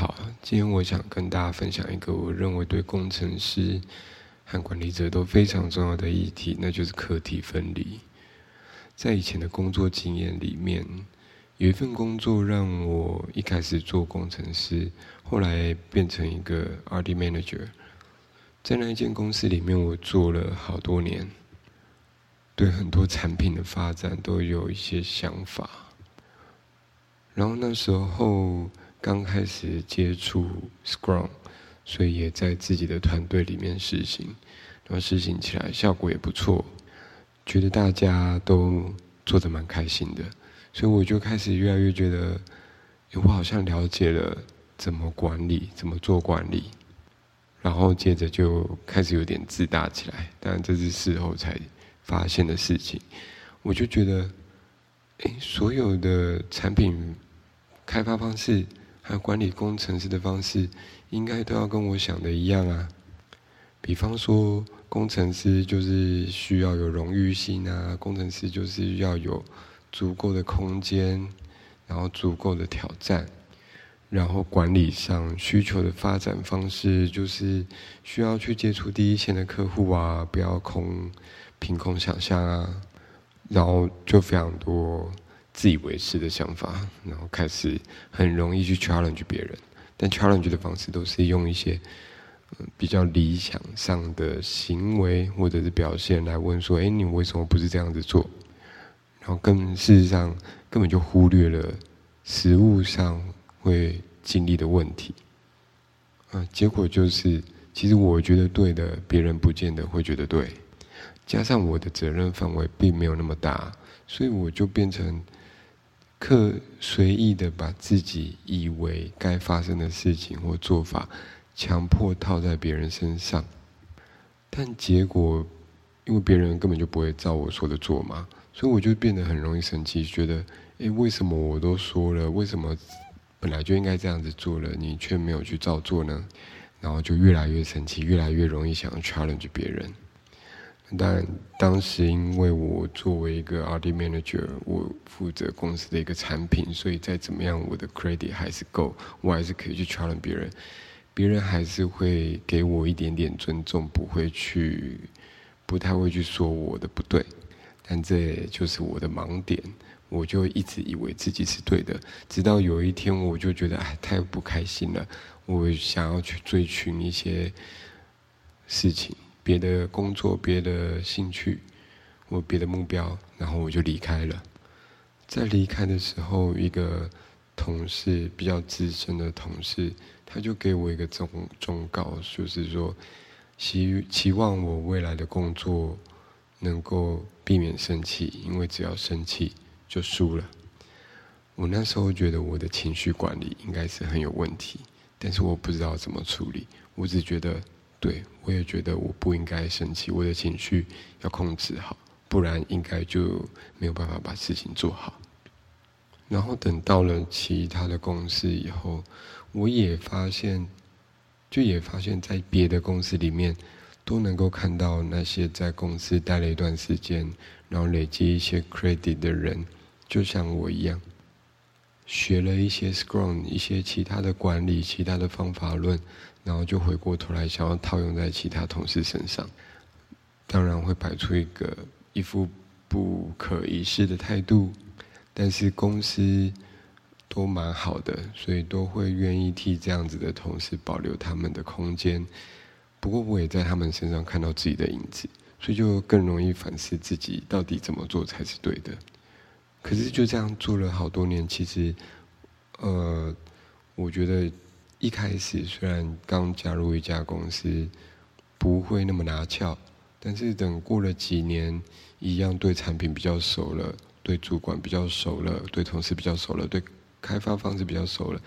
好，今天我想跟大家分享一个我认为对工程师和管理者都非常重要的议题，那就是课题分离。在以前的工作经验里面，有一份工作让我一开始做工程师，后来变成一个 R&D manager。在那一间公司里面，我做了好多年，对很多产品的发展都有一些想法。然后那时候刚开始接触 Scrum，所以也在自己的团队里面实行，然后实行起来效果也不错，觉得大家都做的蛮开心的，所以我就开始越来越觉得，我好像了解了怎么管理，怎么做管理，然后接着就开始有点自大起来，当然这是事后才发现的事情，我就觉得，哎，所有的产品。开发方式那管理工程师的方式，应该都要跟我想的一样啊。比方说，工程师就是需要有荣誉心啊，工程师就是要有足够的空间，然后足够的挑战，然后管理上需求的发展方式就是需要去接触第一线的客户啊，不要空凭空想象啊，然后就非常多。自以为是的想法，然后开始很容易去 challenge 别人，但 challenge 的方式都是用一些比较理想上的行为或者是表现来问说：“哎，你为什么不是这样子做？”然后根事实上根本就忽略了实物上会经历的问题。啊，结果就是，其实我觉得对的，别人不见得会觉得对，加上我的责任范围并没有那么大，所以我就变成。刻随意的把自己以为该发生的事情或做法，强迫套在别人身上，但结果，因为别人根本就不会照我说的做嘛，所以我就变得很容易生气，觉得，诶，为什么我都说了，为什么本来就应该这样子做了，你却没有去照做呢？然后就越来越生气，越来越容易想要 challenge 别人。但当时因为我作为一个 R&D manager，我负责公司的一个产品，所以再怎么样，我的 credit 还是够，我还是可以去 challenge 别人，别人还是会给我一点点尊重，不会去，不太会去说我的不对。但这就是我的盲点，我就一直以为自己是对的，直到有一天我就觉得哎太不开心了，我想要去追寻一些事情。别的工作、别的兴趣或别的目标，然后我就离开了。在离开的时候，一个同事比较资深的同事，他就给我一个忠忠告，就是说期期望我未来的工作能够避免生气，因为只要生气就输了。我那时候觉得我的情绪管理应该是很有问题，但是我不知道怎么处理，我只觉得。对，我也觉得我不应该生气，我的情绪要控制好，不然应该就没有办法把事情做好。然后等到了其他的公司以后，我也发现，就也发现，在别的公司里面，都能够看到那些在公司待了一段时间，然后累积一些 credit 的人，就像我一样，学了一些 Scrum，一些其他的管理，其他的方法论。然后就回过头来想要套用在其他同事身上，当然会摆出一个一副不可一世的态度，但是公司都蛮好的，所以都会愿意替这样子的同事保留他们的空间。不过我也在他们身上看到自己的影子，所以就更容易反思自己到底怎么做才是对的。可是就这样做了好多年，其实，呃，我觉得。一开始虽然刚加入一家公司，不会那么拿翘，但是等过了几年，一样对产品比较熟了，对主管比较熟了，对同事比较熟了，对开发方式比较熟了，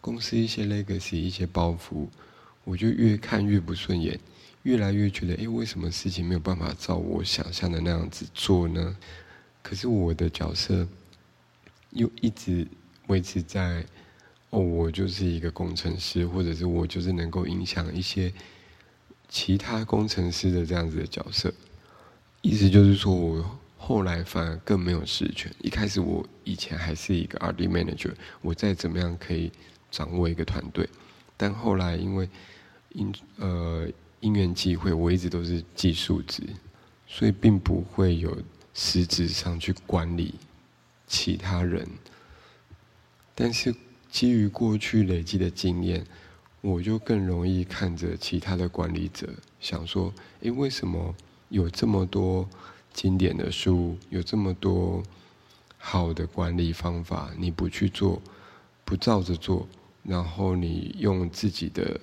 公司一些 legacy 一些包袱，我就越看越不顺眼，越来越觉得，哎，为什么事情没有办法照我想象的那样子做呢？可是我的角色又一直维持在。哦，我就是一个工程师，或者是我就是能够影响一些其他工程师的这样子的角色。意思就是说，我后来反而更没有实权。一开始我以前还是一个 R&D manager，我再怎么样可以掌握一个团队。但后来因为因呃因缘际会，我一直都是技术职，所以并不会有实质上去管理其他人。但是基于过去累积的经验，我就更容易看着其他的管理者，想说：诶，为什么有这么多经典的书，有这么多好的管理方法，你不去做，不照着做？然后你用自己的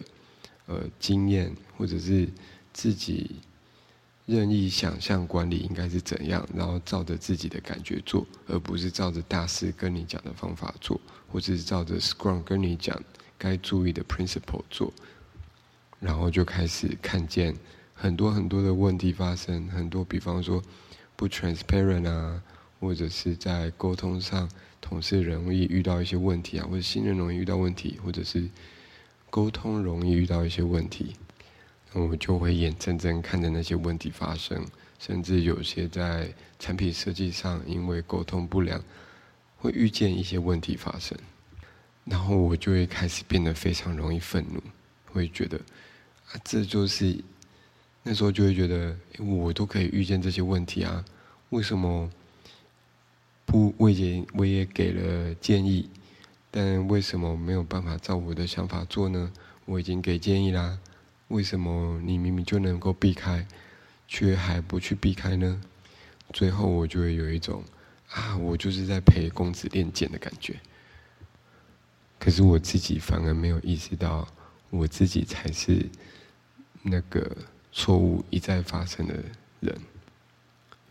呃经验，或者是自己任意想象管理应该是怎样，然后照着自己的感觉做，而不是照着大师跟你讲的方法做，或者是照着 Scrum 跟你讲该注意的 principle 做，然后就开始看见很多很多的问题发生，很多比方说不 transparent 啊，或者是在沟通上。同事容易遇到一些问题啊，或者新人容易遇到问题，或者是沟通容易遇到一些问题，我就会眼睁睁看着那些问题发生，甚至有些在产品设计上因为沟通不良，会遇见一些问题发生，然后我就会开始变得非常容易愤怒，会觉得啊，这就是那时候就会觉得我都可以遇见这些问题啊，为什么？不，我也我也给了建议，但为什么没有办法照我的想法做呢？我已经给建议啦，为什么你明明就能够避开，却还不去避开呢？最后我就会有一种啊，我就是在陪公子练剑的感觉。可是我自己反而没有意识到，我自己才是那个错误一再发生的人，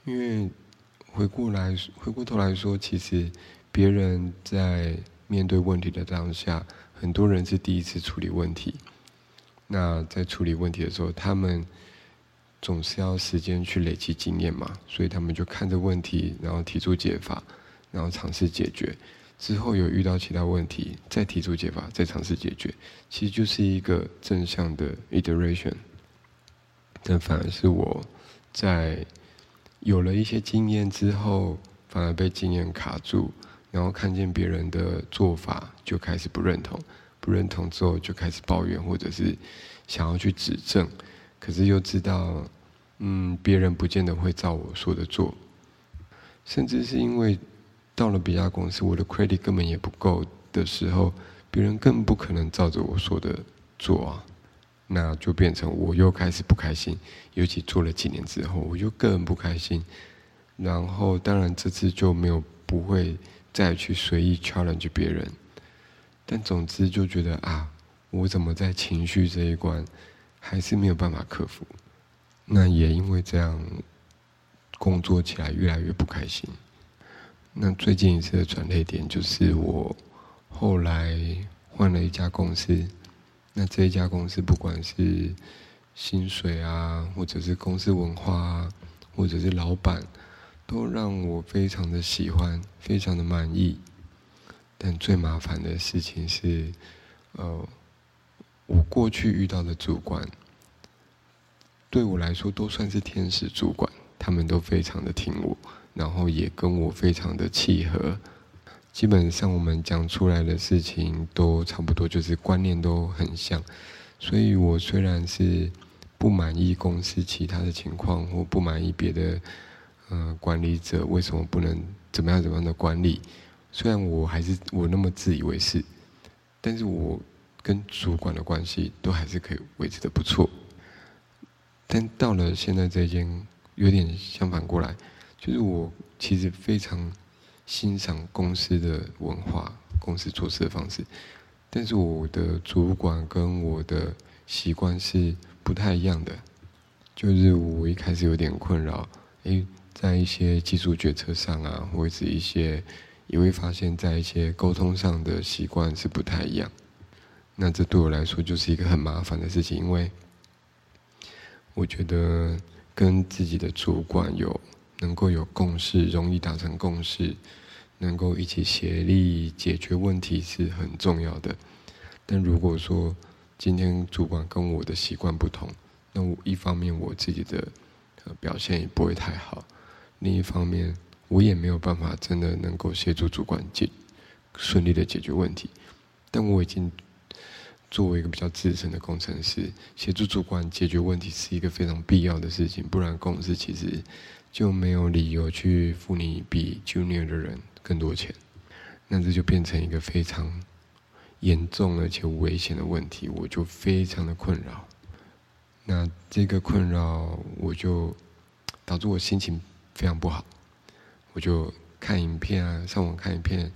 因为。回过来，回过头来说，其实别人在面对问题的当下，很多人是第一次处理问题。那在处理问题的时候，他们总是要时间去累积经验嘛，所以他们就看着问题，然后提出解法，然后尝试解决。之后有遇到其他问题，再提出解法，再尝试解决，其实就是一个正向的 iteration。但反而是我在。有了一些经验之后，反而被经验卡住，然后看见别人的做法就开始不认同，不认同之后就开始抱怨，或者是想要去指正，可是又知道，嗯，别人不见得会照我说的做，甚至是因为到了别家公司，我的 credit 根本也不够的时候，别人更不可能照着我说的做啊。那就变成我又开始不开心，尤其做了几年之后，我就更不开心。然后，当然这次就没有不会再去随意 challenge 别人，但总之就觉得啊，我怎么在情绪这一关还是没有办法克服？那也因为这样，工作起来越来越不开心。那最近一次的转捩点就是我后来换了一家公司。那这一家公司，不管是薪水啊，或者是公司文化啊，或者是老板，都让我非常的喜欢，非常的满意。但最麻烦的事情是，呃，我过去遇到的主管，对我来说都算是天使主管，他们都非常的听我，然后也跟我非常的契合。基本上我们讲出来的事情都差不多，就是观念都很像，所以我虽然是不满意公司其他的情况，或不满意别的呃管理者为什么不能怎么样怎么样的管理，虽然我还是我那么自以为是，但是我跟主管的关系都还是可以维持的不错。但到了现在这间，有点相反过来，就是我其实非常。欣赏公司的文化、公司做事的方式，但是我的主管跟我的习惯是不太一样的。就是我一开始有点困扰，诶，在一些技术决策上啊，或者一些也会发现，在一些沟通上的习惯是不太一样。那这对我来说就是一个很麻烦的事情，因为我觉得跟自己的主管有能够有共识，容易达成共识。能够一起协力解决问题是很重要的，但如果说今天主管跟我的习惯不同，那我一方面我自己的表现也不会太好，另一方面我也没有办法真的能够协助主管解顺利的解决问题，但我已经作为一个比较资深的工程师，协助主管解决问题是一个非常必要的事情，不然公司其实就没有理由去付你比 junior 的人更多钱。那这就变成一个非常严重而且危险的问题，我就非常的困扰。那这个困扰，我就导致我心情非常不好。我就看影片啊，上网看影片，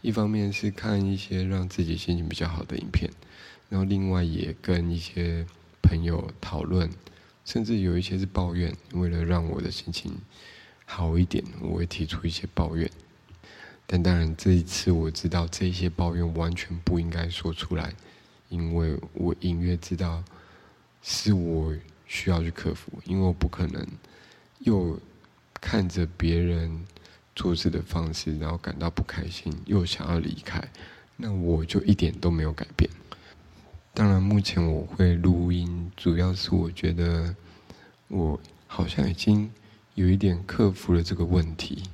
一方面是看一些让自己心情比较好的影片，然后另外也跟一些朋友讨论，甚至有一些是抱怨。为了让我的心情好一点，我会提出一些抱怨。但当然，这一次我知道这些抱怨完全不应该说出来，因为我隐约知道。是我需要去克服，因为我不可能又看着别人做事的方式，然后感到不开心，又想要离开，那我就一点都没有改变。当然，目前我会录音，主要是我觉得我好像已经有一点克服了这个问题。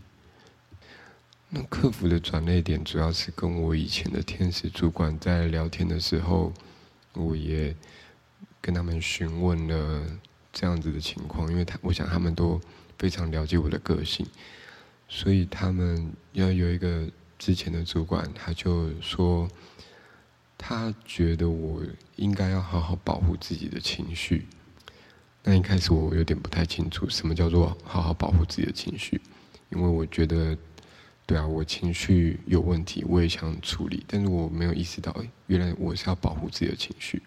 那克服的转捩点，主要是跟我以前的天使主管在聊天的时候，我也。跟他们询问了这样子的情况，因为他我想他们都非常了解我的个性，所以他们要有一个之前的主管，他就说他觉得我应该要好好保护自己的情绪。那一开始我有点不太清楚什么叫做好好保护自己的情绪，因为我觉得对啊，我情绪有问题，我也想处理，但是我没有意识到，原来我是要保护自己的情绪。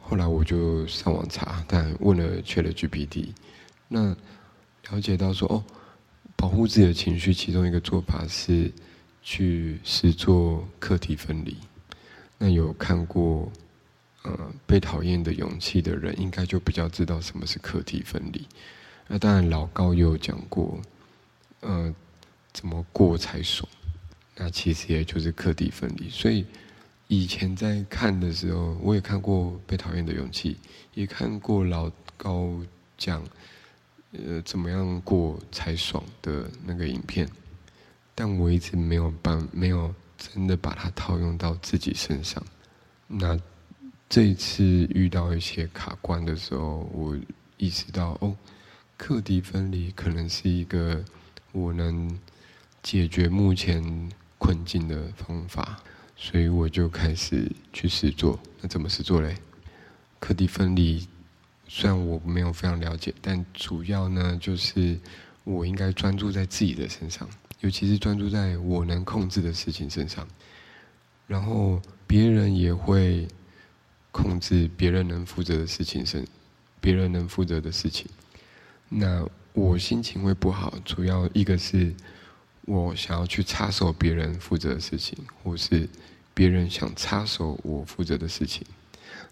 后来我就上网查，但问了 ChatGPT，那了解到说哦，保护自己的情绪，其中一个做法是去试做课题分离。那有看过呃被讨厌的勇气的人，应该就比较知道什么是课题分离。那当然老高也有讲过，呃，怎么过才爽？那其实也就是课题分离，所以。以前在看的时候，我也看过《被讨厌的勇气》，也看过老高讲，呃，怎么样过才爽的那个影片，但我一直没有办，没有真的把它套用到自己身上。那这一次遇到一些卡关的时候，我意识到，哦，课题分离可能是一个我能解决目前困境的方法。所以我就开始去试做。那怎么试做嘞？课题分离，虽然我没有非常了解，但主要呢就是我应该专注在自己的身上，尤其是专注在我能控制的事情身上。然后别人也会控制别人能负责的事情身，别人能负责的事情。那我心情会不好，主要一个是我想要去插手别人负责的事情，或是。别人想插手我负责的事情，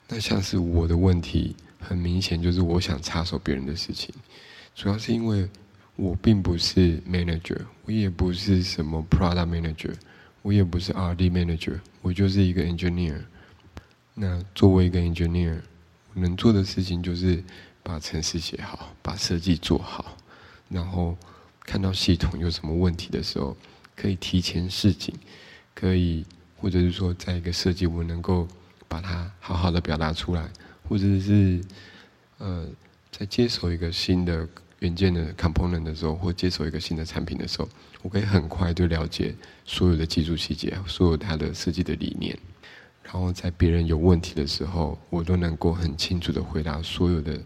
那像是我的问题，很明显就是我想插手别人的事情，主要是因为我并不是 manager，我也不是什么 product manager，我也不是 R&D manager，我就是一个 engineer。那作为一个 engineer，我能做的事情就是把程式写好，把设计做好，然后看到系统有什么问题的时候，可以提前示警，可以。或者是说，在一个设计，我能够把它好好的表达出来，或者是呃，在接手一个新的元件的 component 的时候，或接手一个新的产品的时候，我可以很快就了解所有的技术细节，所有它的设计的理念，然后在别人有问题的时候，我都能够很清楚的回答所有的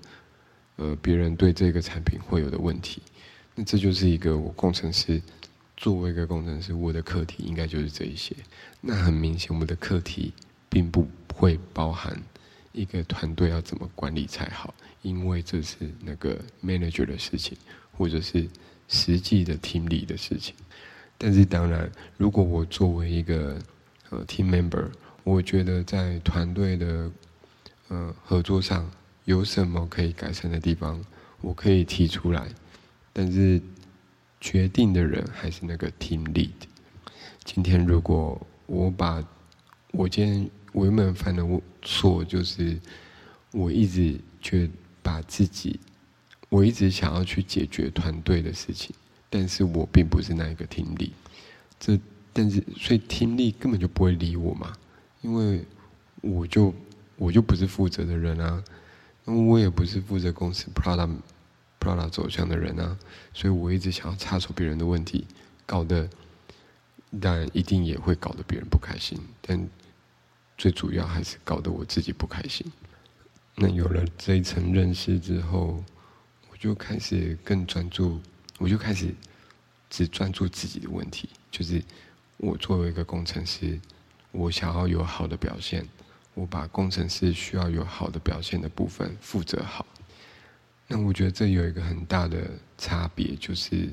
呃别人对这个产品会有的问题。那这就是一个我工程师。作为一个工程师，我的课题应该就是这一些。那很明显，我们的课题并不会包含一个团队要怎么管理才好，因为这是那个 manager 的事情，或者是实际的 team 里的事情。但是当然，如果我作为一个呃 team member，我觉得在团队的呃合作上有什么可以改善的地方，我可以提出来。但是。决定的人还是那个 team lead。今天如果我把我今天我原本犯的错，就是我一直觉把自己，我一直想要去解决团队的事情，但是我并不是那一个听力。这但是所以听力根本就不会理我嘛，因为我就我就不是负责的人啊，因为我也不是负责公司 product product 走向的人啊，所以我一直想要插手别人的问题，搞得当然一定也会搞得别人不开心，但最主要还是搞得我自己不开心。那有了这一层认识之后，我就开始更专注，我就开始只专注自己的问题。就是我作为一个工程师，我想要有好的表现，我把工程师需要有好的表现的部分负责好。那我觉得这有一个很大的差别，就是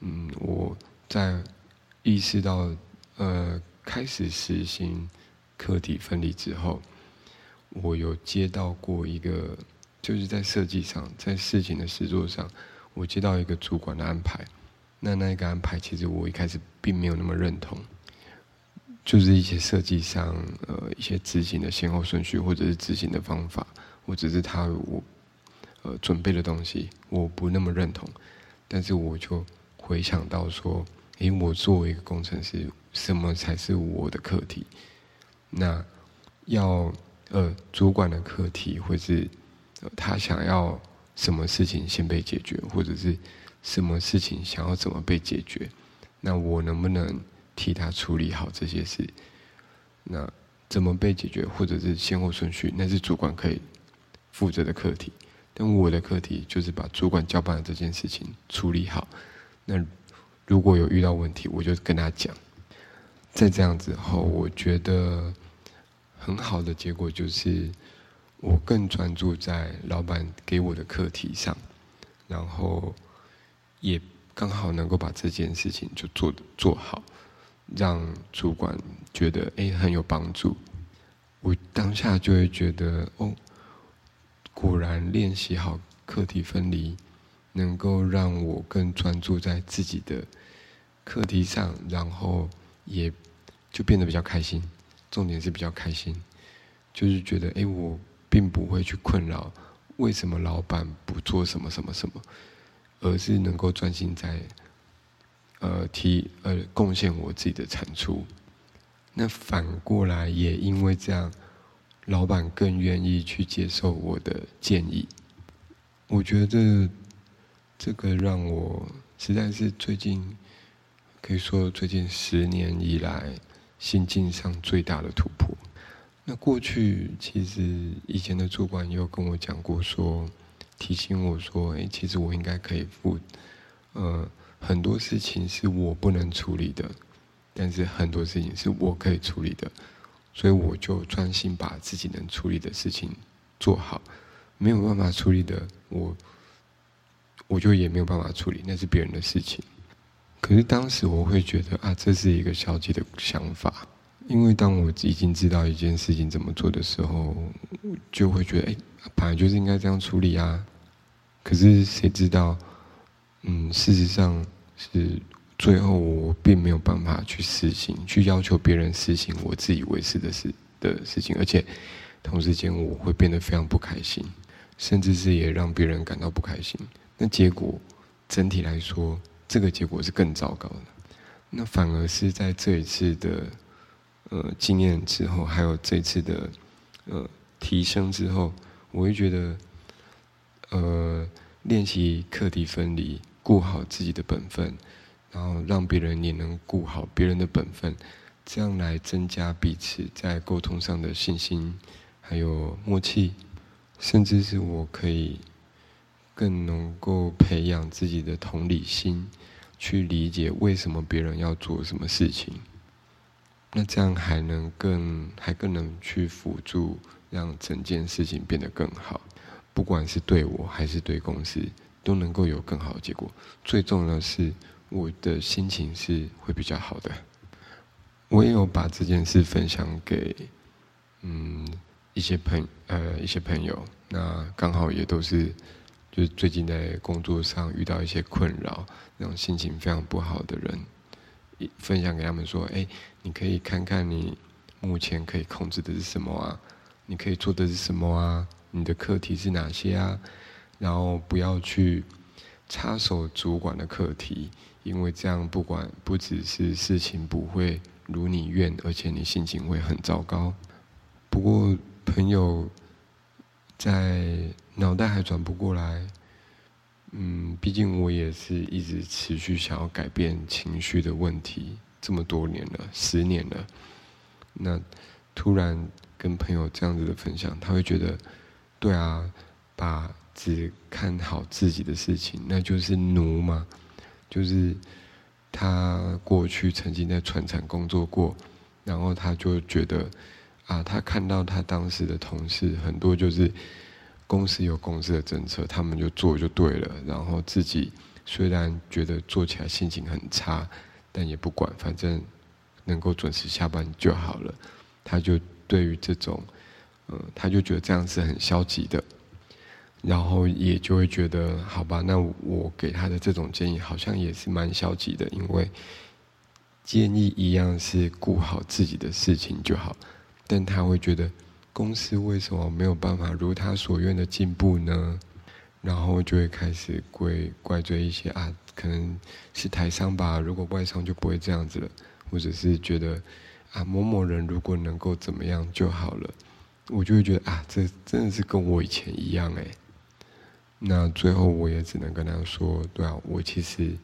嗯，我在意识到呃开始实行课题分离之后。我有接到过一个，就是在设计上，在事情的实作上，我接到一个主管的安排。那那一个安排，其实我一开始并没有那么认同，就是一些设计上，呃，一些执行的先后顺序，或者是执行的方法，或者是他我呃准备的东西，我不那么认同。但是我就回想到说，诶，我作为一个工程师，什么才是我的课题？那要。呃，主管的课题，或是他想要什么事情先被解决，或者是什么事情想要怎么被解决，那我能不能替他处理好这些事？那怎么被解决，或者是先后顺序，那是主管可以负责的课题。但我的课题就是把主管交办的这件事情处理好。那如果有遇到问题，我就跟他讲。在这样子后，我觉得。很好的结果就是，我更专注在老板给我的课题上，然后也刚好能够把这件事情就做做好，让主管觉得哎很有帮助。我当下就会觉得哦，果然练习好课题分离，能够让我更专注在自己的课题上，然后也就变得比较开心。重点是比较开心，就是觉得哎，我并不会去困扰为什么老板不做什么什么什么，而是能够专心在呃提呃贡献我自己的产出。那反过来也因为这样，老板更愿意去接受我的建议。我觉得这个让我实在是最近可以说最近十年以来。心境上最大的突破。那过去其实以前的主管也有跟我讲过，说提醒我说，哎，其实我应该可以负，呃，很多事情是我不能处理的，但是很多事情是我可以处理的，所以我就专心把自己能处理的事情做好，没有办法处理的，我我就也没有办法处理，那是别人的事情。可是当时我会觉得啊，这是一个消极的想法，因为当我已经知道一件事情怎么做的时候，就会觉得哎，本来就是应该这样处理啊。可是谁知道，嗯，事实上是最后我并没有办法去实行，去要求别人实行我自以为是的事的事情，而且同时间我会变得非常不开心，甚至是也让别人感到不开心。那结果整体来说。这个结果是更糟糕的，那反而是在这一次的呃经验之后，还有这次的呃提升之后，我会觉得呃练习课题分离，顾好自己的本分，然后让别人也能顾好别人的本分，这样来增加彼此在沟通上的信心，还有默契，甚至是我可以。更能够培养自己的同理心，去理解为什么别人要做什么事情。那这样还能更还更能去辅助，让整件事情变得更好。不管是对我还是对公司，都能够有更好的结果。最重要的是，我的心情是会比较好的。我也有把这件事分享给嗯一些朋呃一些朋友，那刚好也都是。就是最近在工作上遇到一些困扰，那种心情非常不好的人，分享给他们说：“哎，你可以看看你目前可以控制的是什么啊？你可以做的是什么啊？你的课题是哪些啊？然后不要去插手主管的课题，因为这样不管不只是事情不会如你愿，而且你心情会很糟糕。不过朋友在脑袋还转不过来，嗯，毕竟我也是一直持续想要改变情绪的问题，这么多年了，十年了。那突然跟朋友这样子的分享，他会觉得，对啊，把只看好自己的事情，那就是奴嘛，就是他过去曾经在船厂工作过，然后他就觉得，啊，他看到他当时的同事很多就是公司有公司的政策，他们就做就对了，然后自己虽然觉得做起来心情很差，但也不管，反正。能够准时下班就好了，他就对于这种，嗯，他就觉得这样是很消极的，然后也就会觉得，好吧，那我给他的这种建议好像也是蛮消极的，因为建议一样是顾好自己的事情就好，但他会觉得公司为什么没有办法如他所愿的进步呢？然后就会开始怪怪罪一些啊，可能是台商吧，如果外商就不会这样子了。或者是觉得啊某某人如果能够怎么样就好了，我就会觉得啊这真的是跟我以前一样哎。那最后我也只能跟他说，对啊，我其实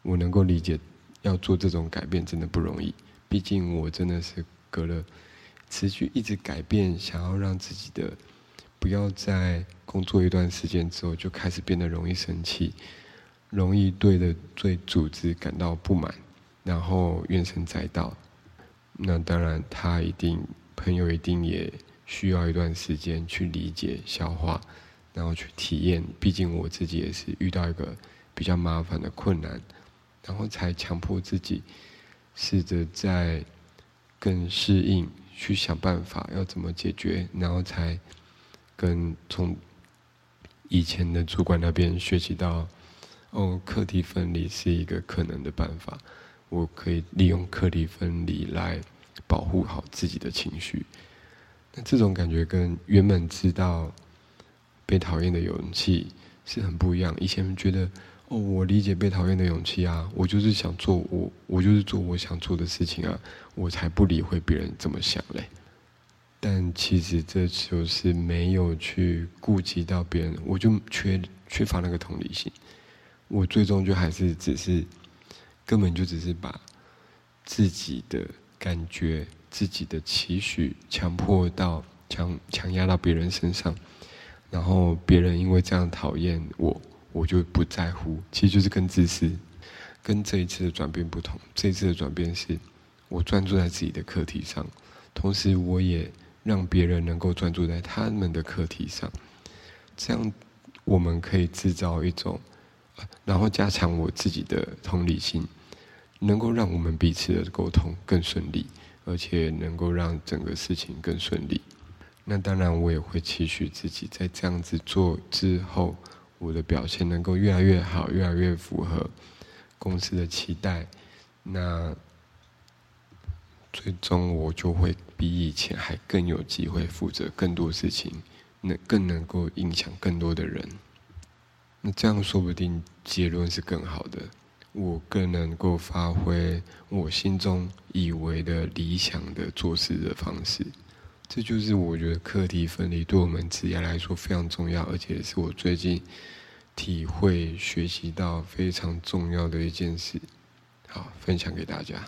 我能够理解要做这种改变真的不容易，毕竟我真的是隔了持续一直改变，想要让自己的不要在工作一段时间之后就开始变得容易生气，容易对的对组织感到不满。然后怨声载道，那当然他一定朋友一定也需要一段时间去理解消化，然后去体验。毕竟我自己也是遇到一个比较麻烦的困难，然后才强迫自己试着在更适应，去想办法要怎么解决，然后才跟从以前的主管那边学习到，哦，课题分离是一个可能的办法。我可以利用课题分离来保护好自己的情绪。那这种感觉跟原本知道被讨厌的勇气是很不一样。以前觉得哦，我理解被讨厌的勇气啊，我就是想做我，我就是做我想做的事情啊，我才不理会别人怎么想嘞。但其实这就是没有去顾及到别人，我就缺缺乏那个同理心。我最终就还是只是。根本就只是把自己的感觉、自己的期许强迫到强强压到别人身上，然后别人因为这样讨厌我，我就不在乎。其实就是更自私。跟这一次的转变不同，这一次的转变是我专注在自己的课题上，同时我也让别人能够专注在他们的课题上。这样我们可以制造一种，然后加强我自己的同理心。能够让我们彼此的沟通更顺利，而且能够让整个事情更顺利。那当然，我也会期许自己在这样子做之后，我的表现能够越来越好，越来越符合公司的期待。那最终我就会比以前还更有机会负责更多事情，能更能够影响更多的人。那这样说不定结论是更好的。我更能够发挥我心中以为的理想的做事的方式，这就是我觉得课题分离对我们职业来说非常重要，而且是我最近体会学习到非常重要的一件事。好，分享给大家。